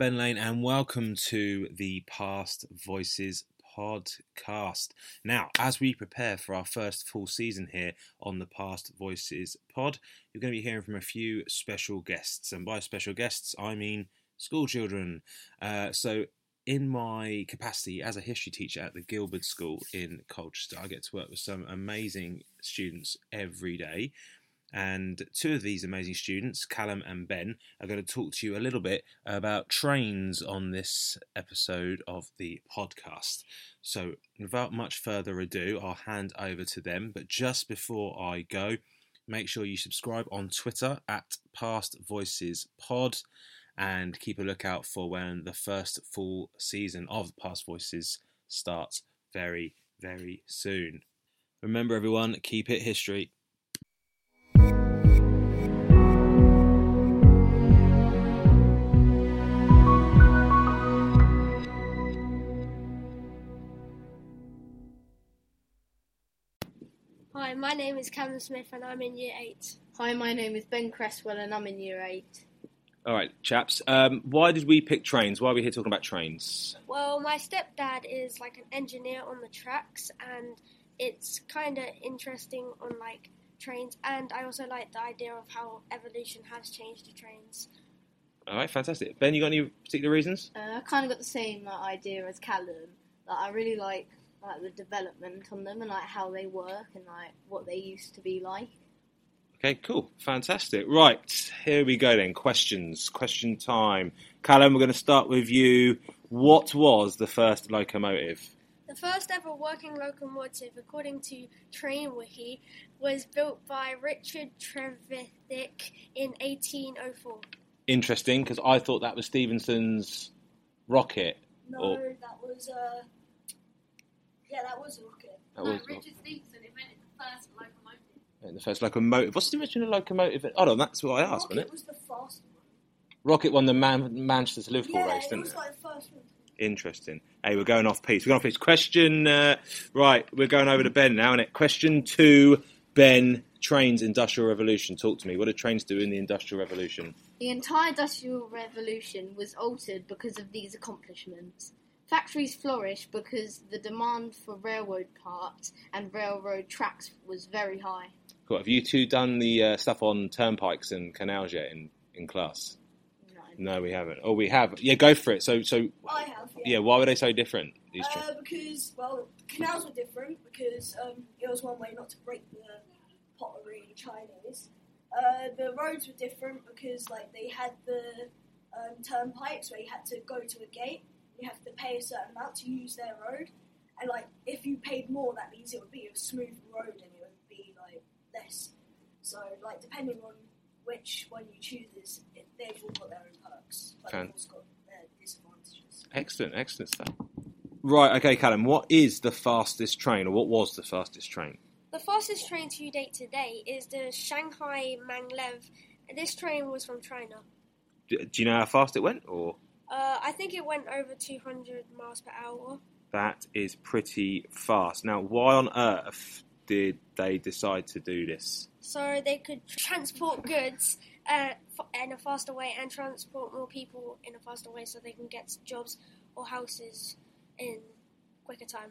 Ben Lane, and welcome to the Past Voices podcast. Now, as we prepare for our first full season here on the Past Voices pod, you're going to be hearing from a few special guests, and by special guests, I mean school children. Uh, so, in my capacity as a history teacher at the Gilberd School in Colchester, I get to work with some amazing students every day. And two of these amazing students, Callum and Ben, are going to talk to you a little bit about trains on this episode of the podcast. So, without much further ado, I'll hand over to them. But just before I go, make sure you subscribe on Twitter at Past Voices Pod and keep a lookout for when the first full season of Past Voices starts very, very soon. Remember, everyone, keep it history. My name is Callum Smith and I'm in Year 8. Hi, my name is Ben Cresswell and I'm in Year 8. All right, chaps. Um, why did we pick trains? Why are we here talking about trains? Well, my stepdad is like an engineer on the tracks and it's kind of interesting on like trains and I also like the idea of how evolution has changed the trains. All right, fantastic. Ben, you got any particular reasons? Uh, I kind of got the same uh, idea as Callum. Like, I really like like the development on them and like how they work and like what they used to be like. Okay, cool. Fantastic. Right, here we go then. Questions. Question time. Callum, we're going to start with you. What was the first locomotive? The first ever working locomotive, according to Train Wiki, was built by Richard Trevithick in 1804. Interesting, because I thought that was Stephenson's rocket. No, Or- that was uh, yeah, that was a rocket. That no, was Richard Stevenson invented the first locomotive. Yeah, the first locomotive. What's the original locomotive? Hold on, that's what I asked, rocket wasn't it? was the fast one. Rocket won the Man- Manchester to Liverpool Yeah, race, didn't was it? like the first one. Interesting. Hey, we're going off piece. We're going off piece. Question, uh, right, we're going over to Ben now, innit? Question two, Ben, trains, Industrial Revolution. Talk to me. What did trains do in the Industrial Revolution? The entire Industrial Revolution was altered because of these accomplishments. Factories flourished because the demand for railroad parts and railroad tracks was very high. Cool. Have you two done the uh, stuff on turnpikes and canals yet in, in class? No. No, we haven't. Oh, we have. Yeah, go for it. So, so I have. yeah, why were they so different? These trains? Uh, because well, canals were different because um, it was one way not to break the pottery Chinese. Uh, the roads were different because like they had the um, turnpikes where you had to go to a gate. You have to pay a certain amount to use their road, and like if you paid more, that means it would be a smooth road and it would be like less. So like depending on which one you choose, it, they've all got their own perks, but Fan- they've also got their disadvantages. Excellent, excellent stuff. Right, okay, Callum, what is the fastest train, or what was the fastest train? The fastest train to date today is the Shanghai Maglev. This train was from China. Do, do you know how fast it went, or? Uh, I think it went over 200 miles per hour. That is pretty fast. Now, why on earth did they decide to do this? so they could transport goods uh, in a faster way and transport more people in a faster way so they can get jobs or houses in quicker time.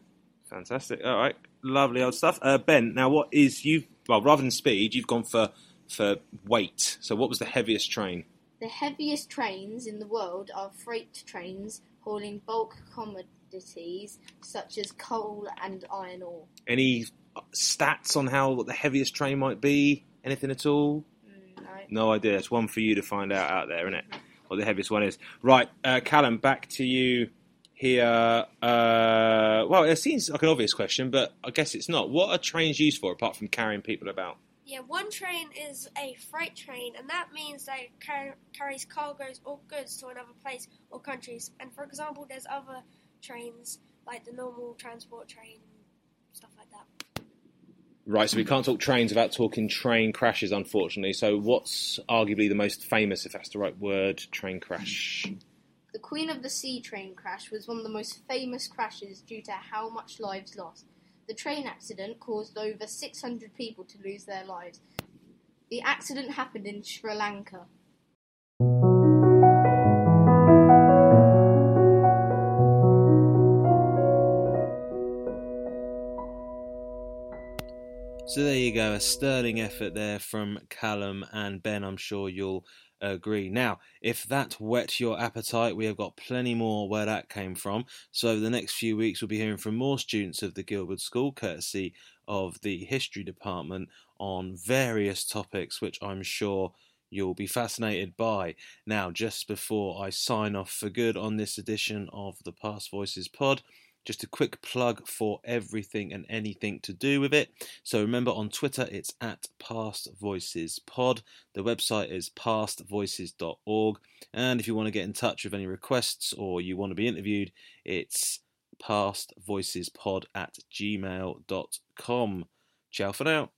Fantastic. All right, lovely old stuff. Uh, ben, now what is you? Well, rather than speed, you've gone for for weight. So, what was the heaviest train? The heaviest trains in the world are freight trains hauling bulk commodities such as coal and iron ore. Any stats on how what the heaviest train might be? Anything at all? Mm, no. No idea. It's one for you to find out out there, isn't it? What the heaviest one is. Right, uh, Callum, back to you here. Uh, well, it seems like an obvious question, but I guess it's not. What are trains used for apart from carrying people about? Yeah, one train is a freight train, and that means that it car- carries cargoes or goods to another place or countries. And for example, there's other trains like the normal transport train, stuff like that. Right, so we can't talk trains without talking train crashes, unfortunately. So, what's arguably the most famous, if that's the right word, train crash? The Queen of the Sea train crash was one of the most famous crashes due to how much lives lost. The train accident caused over 600 people to lose their lives. The accident happened in Sri Lanka. So there you go, a sterling effort there from Callum and Ben. I'm sure you'll agree. Now, if that whet your appetite, we have got plenty more where that came from. So over the next few weeks, we'll be hearing from more students of the Gilberd School, courtesy of the history department, on various topics, which I'm sure you'll be fascinated by. Now, just before I sign off for good on this edition of the Past Voices pod, just a quick plug for everything and anything to do with it. So remember on Twitter it's at Past Voices Pod. The website is pastvoices.org. And if you want to get in touch with any requests or you want to be interviewed, it's pastvoicespod at gmail.com. Ciao for now.